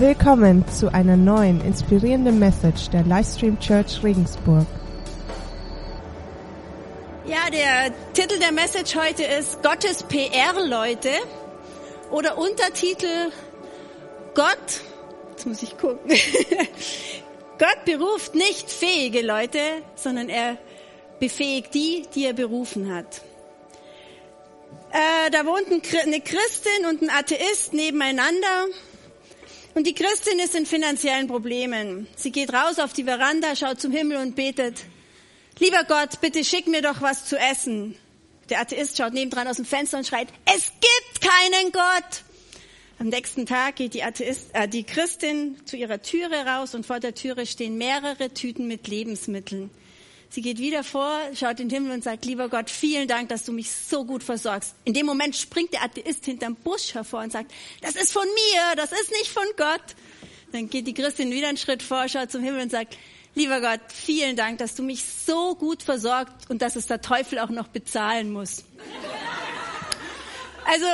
Willkommen zu einer neuen inspirierenden Message der Livestream Church Regensburg. Ja, der Titel der Message heute ist Gottes PR-Leute oder Untertitel Gott, jetzt muss ich gucken, Gott beruft nicht fähige Leute, sondern er befähigt die, die er berufen hat. Äh, da wohnt eine Christin und ein Atheist nebeneinander und die Christin ist in finanziellen Problemen. Sie geht raus auf die Veranda, schaut zum Himmel und betet, lieber Gott, bitte schick mir doch was zu essen. Der Atheist schaut nebendran aus dem Fenster und schreit, es gibt keinen Gott. Am nächsten Tag geht die, Atheist, äh, die Christin zu ihrer Türe raus und vor der Türe stehen mehrere Tüten mit Lebensmitteln. Sie geht wieder vor, schaut in den Himmel und sagt, lieber Gott, vielen Dank, dass du mich so gut versorgst. In dem Moment springt der Atheist hinterm Busch hervor und sagt, das ist von mir, das ist nicht von Gott. Dann geht die Christin wieder einen Schritt vor, schaut zum Himmel und sagt, lieber Gott, vielen Dank, dass du mich so gut versorgt und dass es der Teufel auch noch bezahlen muss. Also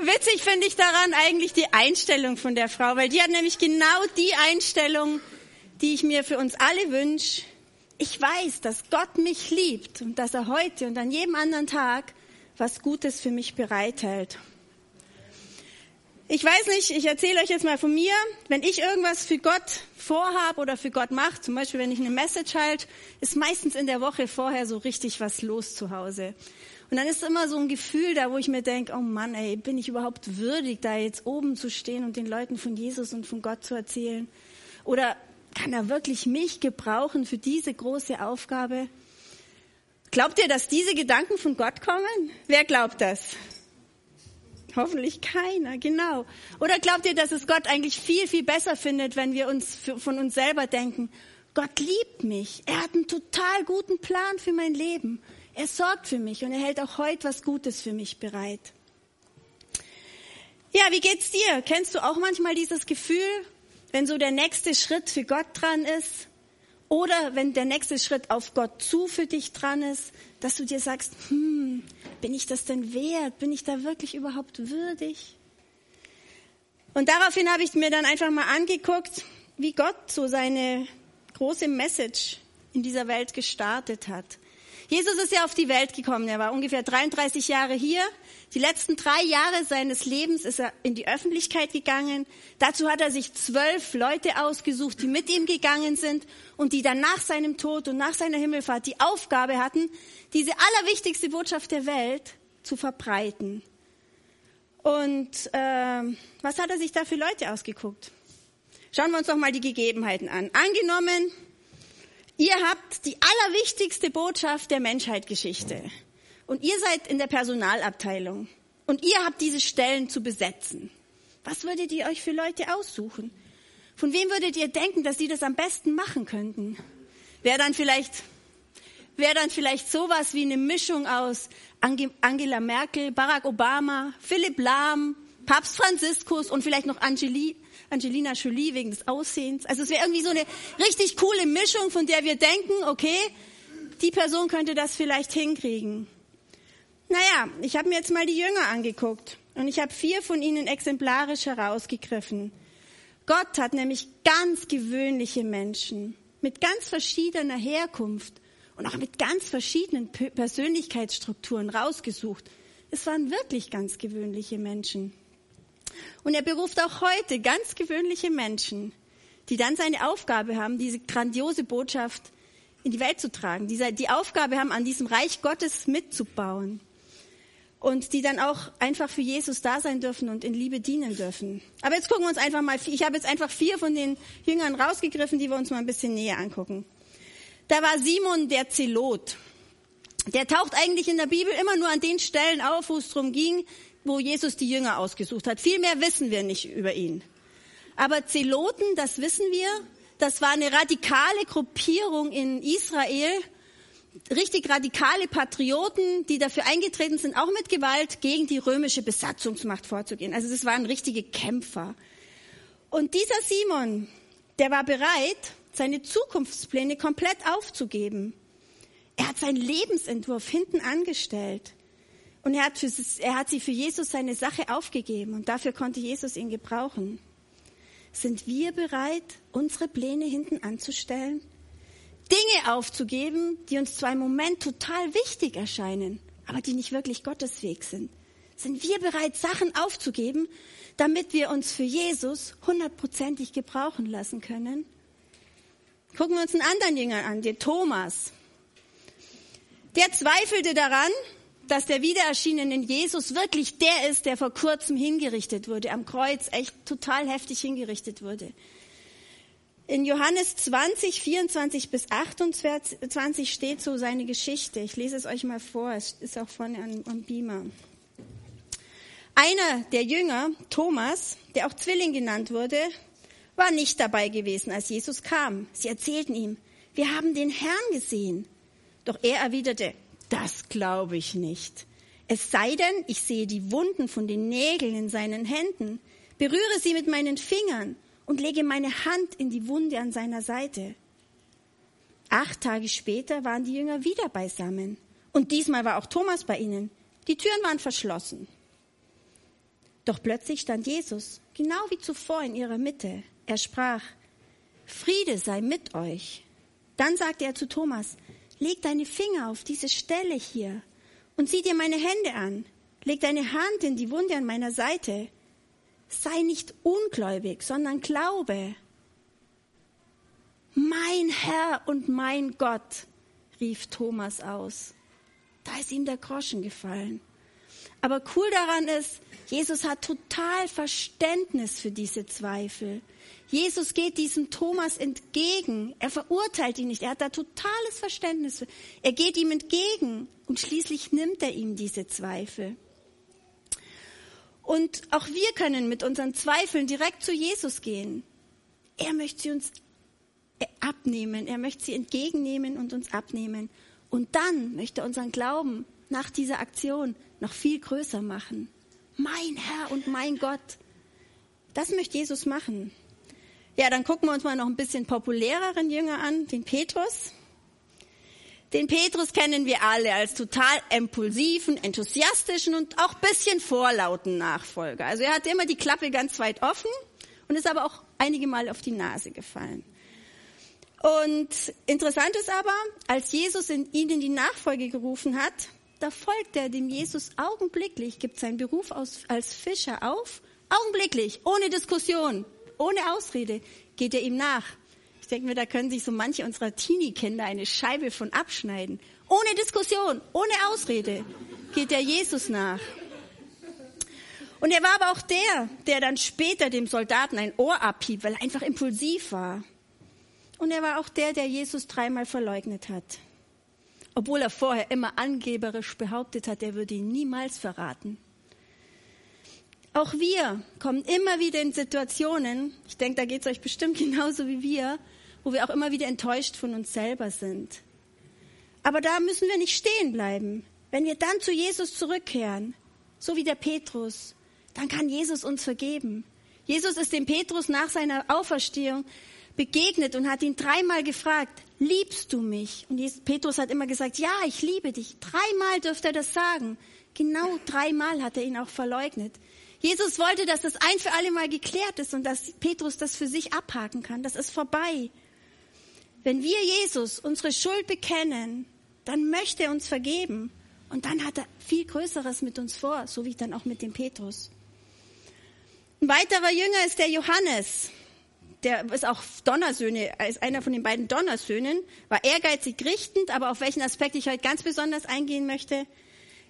witzig finde ich daran eigentlich die Einstellung von der Frau, weil die hat nämlich genau die Einstellung, die ich mir für uns alle wünsche, ich weiß, dass Gott mich liebt und dass er heute und an jedem anderen Tag was Gutes für mich bereithält. Ich weiß nicht, ich erzähle euch jetzt mal von mir. Wenn ich irgendwas für Gott vorhabe oder für Gott mache, zum Beispiel wenn ich eine Message halte, ist meistens in der Woche vorher so richtig was los zu Hause. Und dann ist immer so ein Gefühl da, wo ich mir denke, oh Mann, ey, bin ich überhaupt würdig, da jetzt oben zu stehen und den Leuten von Jesus und von Gott zu erzählen? Oder kann er wirklich mich gebrauchen für diese große Aufgabe? Glaubt ihr, dass diese Gedanken von Gott kommen? Wer glaubt das? Hoffentlich keiner, genau. Oder glaubt ihr, dass es Gott eigentlich viel, viel besser findet, wenn wir uns von uns selber denken, Gott liebt mich, er hat einen total guten Plan für mein Leben, er sorgt für mich und er hält auch heute was Gutes für mich bereit. Ja, wie geht's dir? Kennst du auch manchmal dieses Gefühl, wenn so der nächste Schritt für Gott dran ist oder wenn der nächste Schritt auf Gott zu für dich dran ist, dass du dir sagst, hm, bin ich das denn wert? Bin ich da wirklich überhaupt würdig? Und daraufhin habe ich mir dann einfach mal angeguckt, wie Gott so seine große Message in dieser Welt gestartet hat. Jesus ist ja auf die Welt gekommen. Er war ungefähr 33 Jahre hier. Die letzten drei Jahre seines Lebens ist er in die Öffentlichkeit gegangen. Dazu hat er sich zwölf Leute ausgesucht, die mit ihm gegangen sind und die dann nach seinem Tod und nach seiner Himmelfahrt die Aufgabe hatten, diese allerwichtigste Botschaft der Welt zu verbreiten. Und äh, was hat er sich da für Leute ausgeguckt? Schauen wir uns doch mal die Gegebenheiten an. Angenommen, Ihr habt die allerwichtigste Botschaft der Menschheitsgeschichte. Und ihr seid in der Personalabteilung. Und ihr habt diese Stellen zu besetzen. Was würdet ihr euch für Leute aussuchen? Von wem würdet ihr denken, dass sie das am besten machen könnten? Wäre dann vielleicht, wäre dann vielleicht sowas wie eine Mischung aus Angela Merkel, Barack Obama, Philipp Lahm, Papst Franziskus und vielleicht noch Angeli, Angelina Jolie wegen des Aussehens. Also es wäre irgendwie so eine richtig coole Mischung, von der wir denken, okay, die Person könnte das vielleicht hinkriegen. Naja, ich habe mir jetzt mal die Jünger angeguckt und ich habe vier von ihnen exemplarisch herausgegriffen. Gott hat nämlich ganz gewöhnliche Menschen mit ganz verschiedener Herkunft und auch mit ganz verschiedenen Persönlichkeitsstrukturen rausgesucht. Es waren wirklich ganz gewöhnliche Menschen. Und er beruft auch heute ganz gewöhnliche Menschen, die dann seine Aufgabe haben, diese grandiose Botschaft in die Welt zu tragen, die die Aufgabe haben, an diesem Reich Gottes mitzubauen und die dann auch einfach für Jesus da sein dürfen und in Liebe dienen dürfen. Aber jetzt gucken wir uns einfach mal, ich habe jetzt einfach vier von den Jüngern rausgegriffen, die wir uns mal ein bisschen näher angucken. Da war Simon der Zelot. Der taucht eigentlich in der Bibel immer nur an den Stellen auf, wo es darum ging, wo Jesus die Jünger ausgesucht hat. Viel mehr wissen wir nicht über ihn. Aber Zeloten, das wissen wir, das war eine radikale Gruppierung in Israel, richtig radikale Patrioten, die dafür eingetreten sind, auch mit Gewalt gegen die römische Besatzungsmacht vorzugehen. Also das waren richtige Kämpfer. Und dieser Simon, der war bereit, seine Zukunftspläne komplett aufzugeben. Er hat seinen Lebensentwurf hinten angestellt. Und er hat, für, er hat sie für Jesus seine Sache aufgegeben und dafür konnte Jesus ihn gebrauchen. Sind wir bereit, unsere Pläne hinten anzustellen? Aufzugeben, die uns zwar im Moment total wichtig erscheinen, aber die nicht wirklich Gottes Weg sind. Sind wir bereit, Sachen aufzugeben, damit wir uns für Jesus hundertprozentig gebrauchen lassen können? Gucken wir uns einen anderen Jünger an, den Thomas. Der zweifelte daran, dass der wiedererschienene Jesus wirklich der ist, der vor kurzem hingerichtet wurde, am Kreuz echt total heftig hingerichtet wurde. In Johannes 20, 24 bis 28 steht so seine Geschichte. Ich lese es euch mal vor, es ist auch vorne am, am Beamer. Einer der Jünger, Thomas, der auch Zwilling genannt wurde, war nicht dabei gewesen, als Jesus kam. Sie erzählten ihm, wir haben den Herrn gesehen. Doch er erwiderte, das glaube ich nicht. Es sei denn, ich sehe die Wunden von den Nägeln in seinen Händen, berühre sie mit meinen Fingern und lege meine Hand in die Wunde an seiner Seite. Acht Tage später waren die Jünger wieder beisammen. Und diesmal war auch Thomas bei ihnen. Die Türen waren verschlossen. Doch plötzlich stand Jesus, genau wie zuvor, in ihrer Mitte. Er sprach, Friede sei mit euch. Dann sagte er zu Thomas, leg deine Finger auf diese Stelle hier und sieh dir meine Hände an. Leg deine Hand in die Wunde an meiner Seite. Sei nicht ungläubig, sondern glaube. Mein Herr und mein Gott, rief Thomas aus. Da ist ihm der Groschen gefallen. Aber cool daran ist, Jesus hat total Verständnis für diese Zweifel. Jesus geht diesem Thomas entgegen. Er verurteilt ihn nicht. Er hat da totales Verständnis. Er geht ihm entgegen und schließlich nimmt er ihm diese Zweifel. Und auch wir können mit unseren Zweifeln direkt zu Jesus gehen. Er möchte sie uns abnehmen. Er möchte sie entgegennehmen und uns abnehmen. Und dann möchte er unseren Glauben nach dieser Aktion noch viel größer machen. Mein Herr und mein Gott. Das möchte Jesus machen. Ja, dann gucken wir uns mal noch ein bisschen populäreren Jünger an, den Petrus. Den Petrus kennen wir alle als total impulsiven, enthusiastischen und auch bisschen vorlauten Nachfolger. Also er hat immer die Klappe ganz weit offen und ist aber auch einige Mal auf die Nase gefallen. Und interessant ist aber, als Jesus in die Nachfolge gerufen hat, da folgt er dem Jesus augenblicklich, gibt seinen Beruf als Fischer auf, augenblicklich, ohne Diskussion, ohne Ausrede, geht er ihm nach. Ich denke mir, da können sich so manche unserer Teenie-Kinder eine Scheibe von abschneiden. Ohne Diskussion, ohne Ausrede geht er Jesus nach. Und er war aber auch der, der dann später dem Soldaten ein Ohr abhieb, weil er einfach impulsiv war. Und er war auch der, der Jesus dreimal verleugnet hat obwohl er vorher immer angeberisch behauptet hat, er würde ihn niemals verraten. Auch wir kommen immer wieder in Situationen, ich denke, da geht es euch bestimmt genauso wie wir, wo wir auch immer wieder enttäuscht von uns selber sind. Aber da müssen wir nicht stehen bleiben. Wenn wir dann zu Jesus zurückkehren, so wie der Petrus, dann kann Jesus uns vergeben. Jesus ist dem Petrus nach seiner Auferstehung begegnet und hat ihn dreimal gefragt, liebst du mich? Und Petrus hat immer gesagt, ja, ich liebe dich. Dreimal dürfte er das sagen. Genau dreimal hat er ihn auch verleugnet. Jesus wollte, dass das ein für alle Mal geklärt ist und dass Petrus das für sich abhaken kann. Das ist vorbei. Wenn wir Jesus unsere Schuld bekennen, dann möchte er uns vergeben. Und dann hat er viel Größeres mit uns vor, so wie dann auch mit dem Petrus. Ein weiterer Jünger ist der Johannes der ist auch Donnersöhne, ist einer von den beiden Donnersöhnen, war ehrgeizig richtend, aber auf welchen Aspekt ich heute ganz besonders eingehen möchte,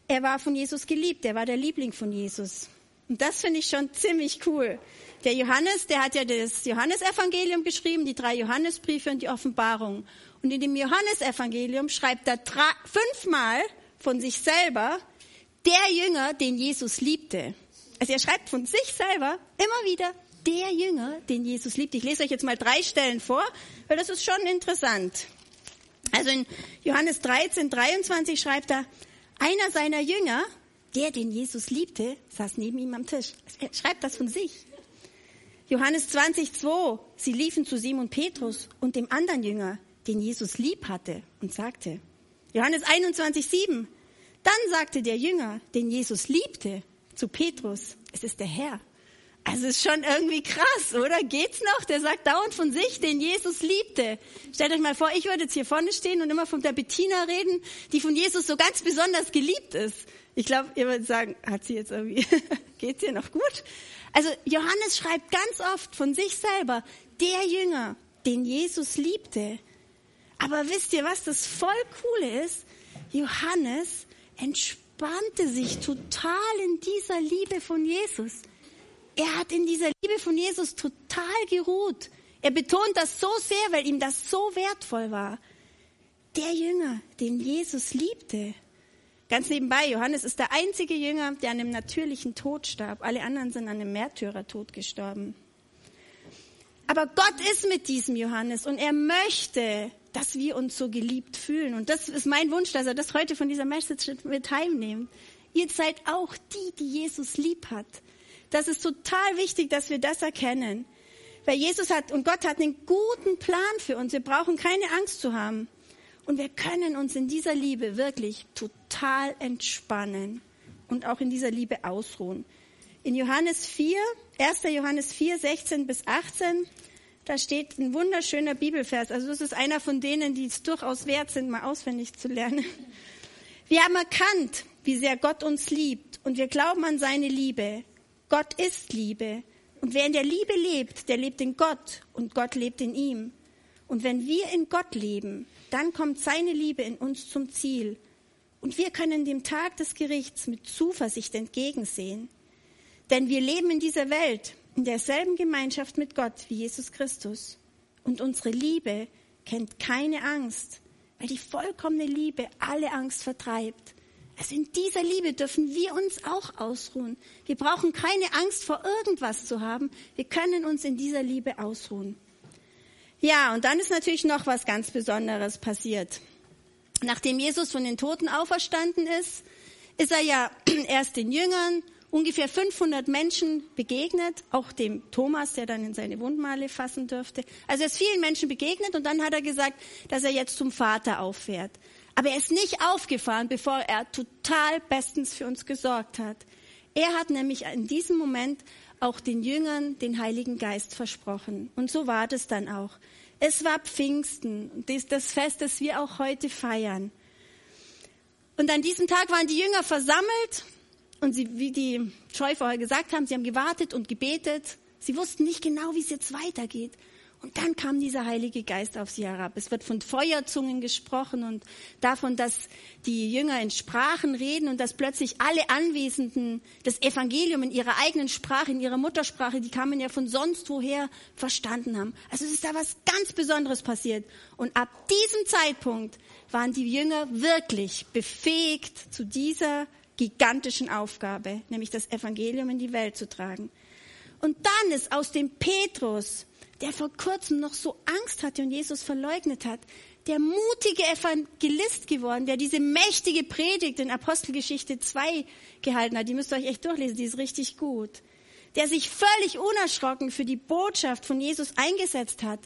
er war von Jesus geliebt, er war der Liebling von Jesus. Und das finde ich schon ziemlich cool. Der Johannes, der hat ja das Johannesevangelium geschrieben, die drei Johannesbriefe und die Offenbarung. Und in dem Johannesevangelium schreibt er fünfmal von sich selber, der Jünger, den Jesus liebte. Also er schreibt von sich selber immer wieder, der Jünger, den Jesus liebt. Ich lese euch jetzt mal drei Stellen vor, weil das ist schon interessant. Also in Johannes 13, 23 schreibt er, einer seiner Jünger, der, den Jesus liebte, saß neben ihm am Tisch. Er schreibt das von sich. Johannes 20, 2, sie liefen zu Simon Petrus und dem anderen Jünger, den Jesus lieb hatte und sagte. Johannes 21, 7, dann sagte der Jünger, den Jesus liebte, zu Petrus, es ist der Herr. Also ist schon irgendwie krass, oder? Geht's noch? Der sagt dauernd von sich, den Jesus liebte. Stellt euch mal vor, ich würde jetzt hier vorne stehen und immer von der Bettina reden, die von Jesus so ganz besonders geliebt ist. Ich glaube, ihr würdet sagen, hat sie jetzt irgendwie, geht's ihr noch gut? Also Johannes schreibt ganz oft von sich selber, der Jünger, den Jesus liebte. Aber wisst ihr, was das voll coole ist? Johannes entspannte sich total in dieser Liebe von Jesus. Er hat in dieser Liebe von Jesus total geruht. Er betont das so sehr, weil ihm das so wertvoll war. Der Jünger, den Jesus liebte. Ganz nebenbei, Johannes ist der einzige Jünger, der an einem natürlichen Tod starb. Alle anderen sind an einem Märtyrertod gestorben. Aber Gott ist mit diesem Johannes und er möchte, dass wir uns so geliebt fühlen. Und das ist mein Wunsch, dass er das heute von dieser Message mit heimnimmt. Ihr seid auch die, die Jesus lieb hat. Das ist total wichtig, dass wir das erkennen. Weil Jesus hat und Gott hat einen guten Plan für uns. Wir brauchen keine Angst zu haben. Und wir können uns in dieser Liebe wirklich total entspannen und auch in dieser Liebe ausruhen. In Johannes 4, 1. Johannes 4, 16 bis 18, da steht ein wunderschöner Bibelvers. Also das ist einer von denen, die es durchaus wert sind, mal auswendig zu lernen. Wir haben erkannt, wie sehr Gott uns liebt und wir glauben an seine Liebe. Gott ist Liebe. Und wer in der Liebe lebt, der lebt in Gott und Gott lebt in ihm. Und wenn wir in Gott leben, dann kommt seine Liebe in uns zum Ziel. Und wir können dem Tag des Gerichts mit Zuversicht entgegensehen. Denn wir leben in dieser Welt, in derselben Gemeinschaft mit Gott wie Jesus Christus. Und unsere Liebe kennt keine Angst, weil die vollkommene Liebe alle Angst vertreibt. Also in dieser Liebe dürfen wir uns auch ausruhen. Wir brauchen keine Angst vor irgendwas zu haben. Wir können uns in dieser Liebe ausruhen. Ja, und dann ist natürlich noch was ganz Besonderes passiert. Nachdem Jesus von den Toten auferstanden ist, ist er ja erst den Jüngern, ungefähr 500 Menschen begegnet, auch dem Thomas, der dann in seine Wundmale fassen dürfte. Also er ist vielen Menschen begegnet und dann hat er gesagt, dass er jetzt zum Vater auffährt. Aber er ist nicht aufgefahren, bevor er total bestens für uns gesorgt hat. Er hat nämlich in diesem Moment auch den Jüngern den Heiligen Geist versprochen. Und so war das dann auch. Es war Pfingsten, das Fest, das wir auch heute feiern. Und an diesem Tag waren die Jünger versammelt und sie, wie die Joy vorher gesagt haben, sie haben gewartet und gebetet. Sie wussten nicht genau, wie es jetzt weitergeht. Und dann kam dieser Heilige Geist auf sie herab. Es wird von Feuerzungen gesprochen und davon, dass die Jünger in Sprachen reden und dass plötzlich alle Anwesenden das Evangelium in ihrer eigenen Sprache, in ihrer Muttersprache, die kamen ja von sonst woher, verstanden haben. Also es ist da was ganz Besonderes passiert. Und ab diesem Zeitpunkt waren die Jünger wirklich befähigt zu dieser gigantischen Aufgabe, nämlich das Evangelium in die Welt zu tragen. Und dann ist aus dem Petrus der vor kurzem noch so Angst hatte und Jesus verleugnet hat, der mutige Evangelist geworden, der diese mächtige Predigt in Apostelgeschichte 2 gehalten hat. Die müsst ihr euch echt durchlesen, die ist richtig gut. Der sich völlig unerschrocken für die Botschaft von Jesus eingesetzt hat.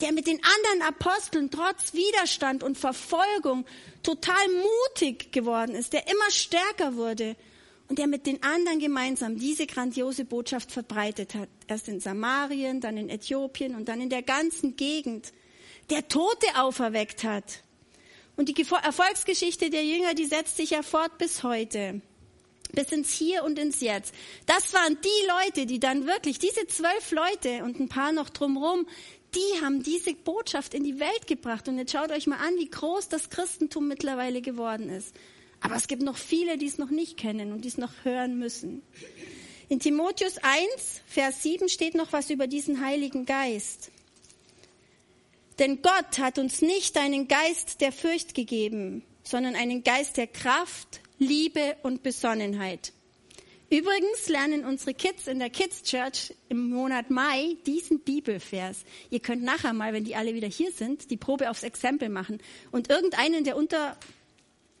Der mit den anderen Aposteln trotz Widerstand und Verfolgung total mutig geworden ist, der immer stärker wurde und der mit den anderen gemeinsam diese grandiose Botschaft verbreitet hat. Erst in Samarien, dann in Äthiopien und dann in der ganzen Gegend. Der Tote auferweckt hat. Und die Erfolgsgeschichte der Jünger, die setzt sich ja fort bis heute. Bis ins Hier und ins Jetzt. Das waren die Leute, die dann wirklich, diese zwölf Leute und ein paar noch drumherum, die haben diese Botschaft in die Welt gebracht. Und jetzt schaut euch mal an, wie groß das Christentum mittlerweile geworden ist. Aber es gibt noch viele, die es noch nicht kennen und die es noch hören müssen. In Timotheus 1, Vers 7 steht noch was über diesen Heiligen Geist. Denn Gott hat uns nicht einen Geist der Furcht gegeben, sondern einen Geist der Kraft, Liebe und Besonnenheit. Übrigens lernen unsere Kids in der Kids Church im Monat Mai diesen Bibelvers. Ihr könnt nachher mal, wenn die alle wieder hier sind, die Probe aufs Exempel machen und irgendeinen der unter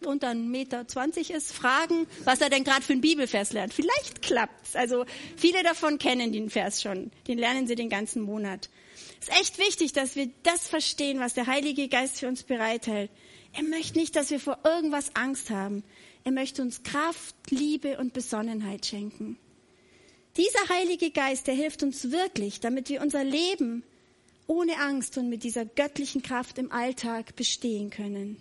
unter 1,20 Meter ist, fragen, was er denn gerade für einen Bibelvers lernt. Vielleicht klappt's. Also viele davon kennen den Vers schon. Den lernen sie den ganzen Monat. Es ist echt wichtig, dass wir das verstehen, was der Heilige Geist für uns bereithält. Er möchte nicht, dass wir vor irgendwas Angst haben. Er möchte uns Kraft, Liebe und Besonnenheit schenken. Dieser Heilige Geist, der hilft uns wirklich, damit wir unser Leben ohne Angst und mit dieser göttlichen Kraft im Alltag bestehen können.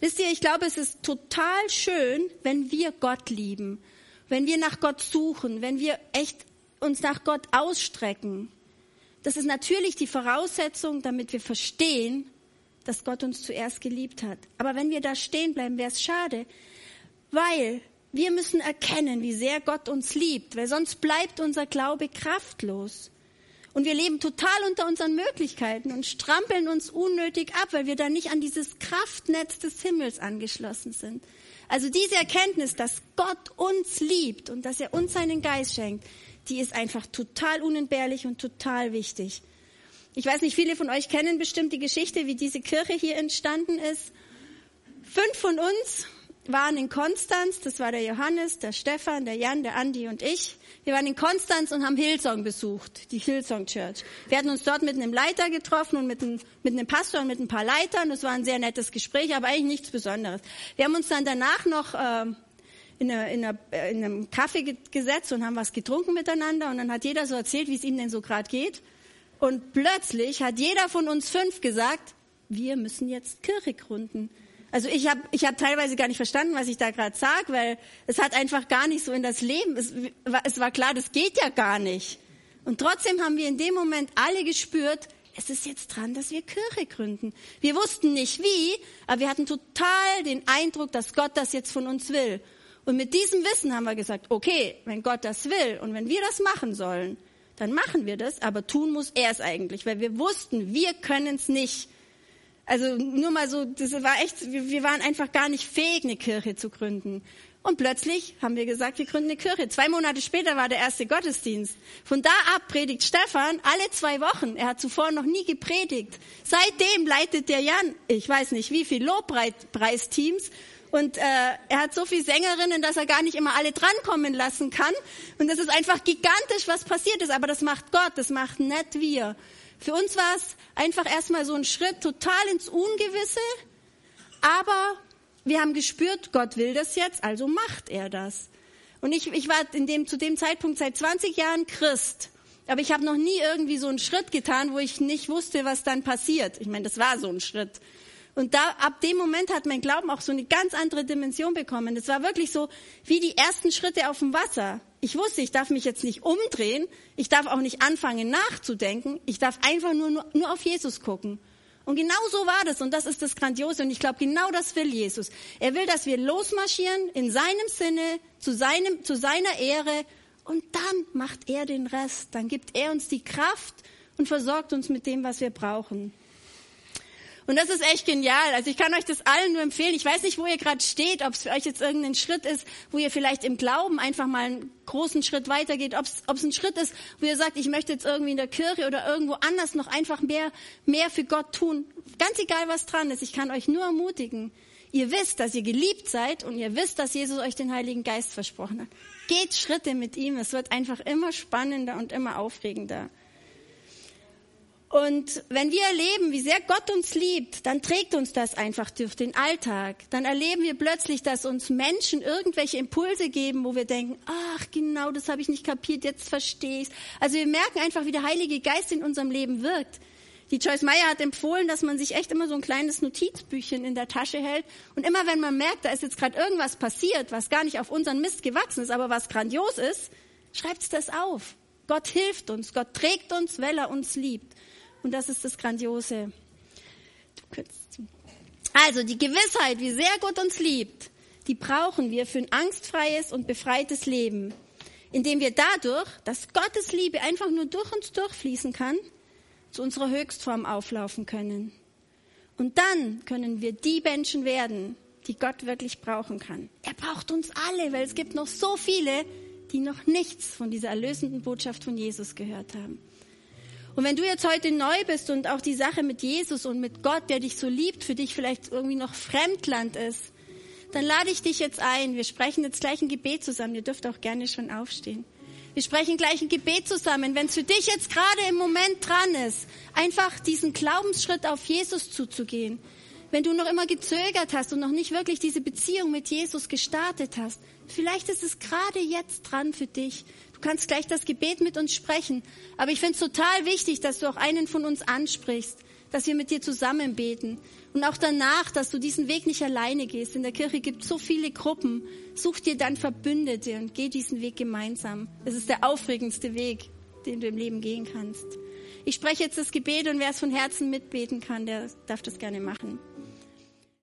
Wisst ihr, ich glaube, es ist total schön, wenn wir Gott lieben, wenn wir nach Gott suchen, wenn wir echt uns nach Gott ausstrecken. Das ist natürlich die Voraussetzung, damit wir verstehen, dass Gott uns zuerst geliebt hat. Aber wenn wir da stehen bleiben, wäre es schade, weil wir müssen erkennen, wie sehr Gott uns liebt, weil sonst bleibt unser Glaube kraftlos. Und wir leben total unter unseren Möglichkeiten und strampeln uns unnötig ab, weil wir da nicht an dieses Kraftnetz des Himmels angeschlossen sind. Also diese Erkenntnis, dass Gott uns liebt und dass er uns seinen Geist schenkt, die ist einfach total unentbehrlich und total wichtig. Ich weiß nicht, viele von euch kennen bestimmt die Geschichte, wie diese Kirche hier entstanden ist. Fünf von uns waren in Konstanz, das war der Johannes, der Stefan, der Jan, der Andi und ich. Wir waren in Konstanz und haben Hillsong besucht, die Hillsong Church. Wir hatten uns dort mit einem Leiter getroffen und mit einem, mit einem Pastor und mit ein paar Leitern. Das war ein sehr nettes Gespräch, aber eigentlich nichts Besonderes. Wir haben uns dann danach noch äh, in, einer, in, einem Kaffee gesetzt und haben was getrunken miteinander und dann hat jeder so erzählt, wie es ihm denn so gerade geht. Und plötzlich hat jeder von uns fünf gesagt, wir müssen jetzt Kirche gründen. Also ich habe ich hab teilweise gar nicht verstanden, was ich da gerade sage, weil es hat einfach gar nicht so in das Leben. Es, es war klar, das geht ja gar nicht. Und trotzdem haben wir in dem Moment alle gespürt, es ist jetzt dran, dass wir Kirche gründen. Wir wussten nicht wie, aber wir hatten total den Eindruck, dass Gott das jetzt von uns will. Und mit diesem Wissen haben wir gesagt, okay, wenn Gott das will und wenn wir das machen sollen, dann machen wir das, aber tun muss er es eigentlich, weil wir wussten, wir können es nicht. Also nur mal so, das war echt, wir waren einfach gar nicht fähig, eine Kirche zu gründen. Und plötzlich haben wir gesagt, wir gründen eine Kirche. Zwei Monate später war der erste Gottesdienst. Von da ab predigt Stefan alle zwei Wochen. Er hat zuvor noch nie gepredigt. Seitdem leitet der Jan, ich weiß nicht wie viel Lobpreisteams. Und äh, er hat so viele Sängerinnen, dass er gar nicht immer alle drankommen lassen kann. Und das ist einfach gigantisch, was passiert ist. Aber das macht Gott, das macht nicht wir. Für uns war es einfach erstmal so ein Schritt total ins Ungewisse, aber wir haben gespürt, Gott will das jetzt, also macht er das. Und ich, ich war in dem, zu dem Zeitpunkt seit 20 Jahren Christ. Aber ich habe noch nie irgendwie so einen Schritt getan, wo ich nicht wusste, was dann passiert. Ich meine, das war so ein Schritt. Und da, ab dem Moment hat mein Glauben auch so eine ganz andere Dimension bekommen. Das war wirklich so wie die ersten Schritte auf dem Wasser. Ich wusste, ich darf mich jetzt nicht umdrehen. Ich darf auch nicht anfangen nachzudenken. Ich darf einfach nur, nur, nur auf Jesus gucken. Und genau so war das. Und das ist das Grandiose. Und ich glaube, genau das will Jesus. Er will, dass wir losmarschieren in seinem Sinne, zu, seinem, zu seiner Ehre. Und dann macht er den Rest. Dann gibt er uns die Kraft und versorgt uns mit dem, was wir brauchen. Und das ist echt genial. Also ich kann euch das allen nur empfehlen. Ich weiß nicht, wo ihr gerade steht, ob es für euch jetzt irgendein Schritt ist, wo ihr vielleicht im Glauben einfach mal einen großen Schritt weitergeht, ob es ein Schritt ist, wo ihr sagt, ich möchte jetzt irgendwie in der Kirche oder irgendwo anders noch einfach mehr, mehr für Gott tun. Ganz egal, was dran ist. Ich kann euch nur ermutigen. Ihr wisst, dass ihr geliebt seid und ihr wisst, dass Jesus euch den Heiligen Geist versprochen hat. Geht Schritte mit ihm. Es wird einfach immer spannender und immer aufregender. Und wenn wir erleben, wie sehr Gott uns liebt, dann trägt uns das einfach durch den Alltag. Dann erleben wir plötzlich, dass uns Menschen irgendwelche Impulse geben, wo wir denken, ach genau, das habe ich nicht kapiert, jetzt verstehe ich Also wir merken einfach, wie der Heilige Geist in unserem Leben wirkt. Die Joyce Meyer hat empfohlen, dass man sich echt immer so ein kleines Notizbüchchen in der Tasche hält. Und immer wenn man merkt, da ist jetzt gerade irgendwas passiert, was gar nicht auf unseren Mist gewachsen ist, aber was grandios ist, schreibt das auf. Gott hilft uns, Gott trägt uns, weil er uns liebt. Und das ist das Grandiose. Also die Gewissheit, wie sehr Gott uns liebt, die brauchen wir für ein angstfreies und befreites Leben, indem wir dadurch, dass Gottes Liebe einfach nur durch uns durchfließen kann, zu unserer Höchstform auflaufen können. Und dann können wir die Menschen werden, die Gott wirklich brauchen kann. Er braucht uns alle, weil es gibt noch so viele, die noch nichts von dieser erlösenden Botschaft von Jesus gehört haben. Und wenn du jetzt heute neu bist und auch die Sache mit Jesus und mit Gott, der dich so liebt, für dich vielleicht irgendwie noch Fremdland ist, dann lade ich dich jetzt ein. Wir sprechen jetzt gleich ein Gebet zusammen. Ihr dürft auch gerne schon aufstehen. Wir sprechen gleich ein Gebet zusammen. Wenn es für dich jetzt gerade im Moment dran ist, einfach diesen Glaubensschritt auf Jesus zuzugehen. Wenn du noch immer gezögert hast und noch nicht wirklich diese Beziehung mit Jesus gestartet hast, vielleicht ist es gerade jetzt dran für dich, Du kannst gleich das Gebet mit uns sprechen. Aber ich finde es total wichtig, dass du auch einen von uns ansprichst, dass wir mit dir zusammen beten. Und auch danach, dass du diesen Weg nicht alleine gehst. In der Kirche gibt es so viele Gruppen. Such dir dann Verbündete und geh diesen Weg gemeinsam. Es ist der aufregendste Weg, den du im Leben gehen kannst. Ich spreche jetzt das Gebet und wer es von Herzen mitbeten kann, der darf das gerne machen.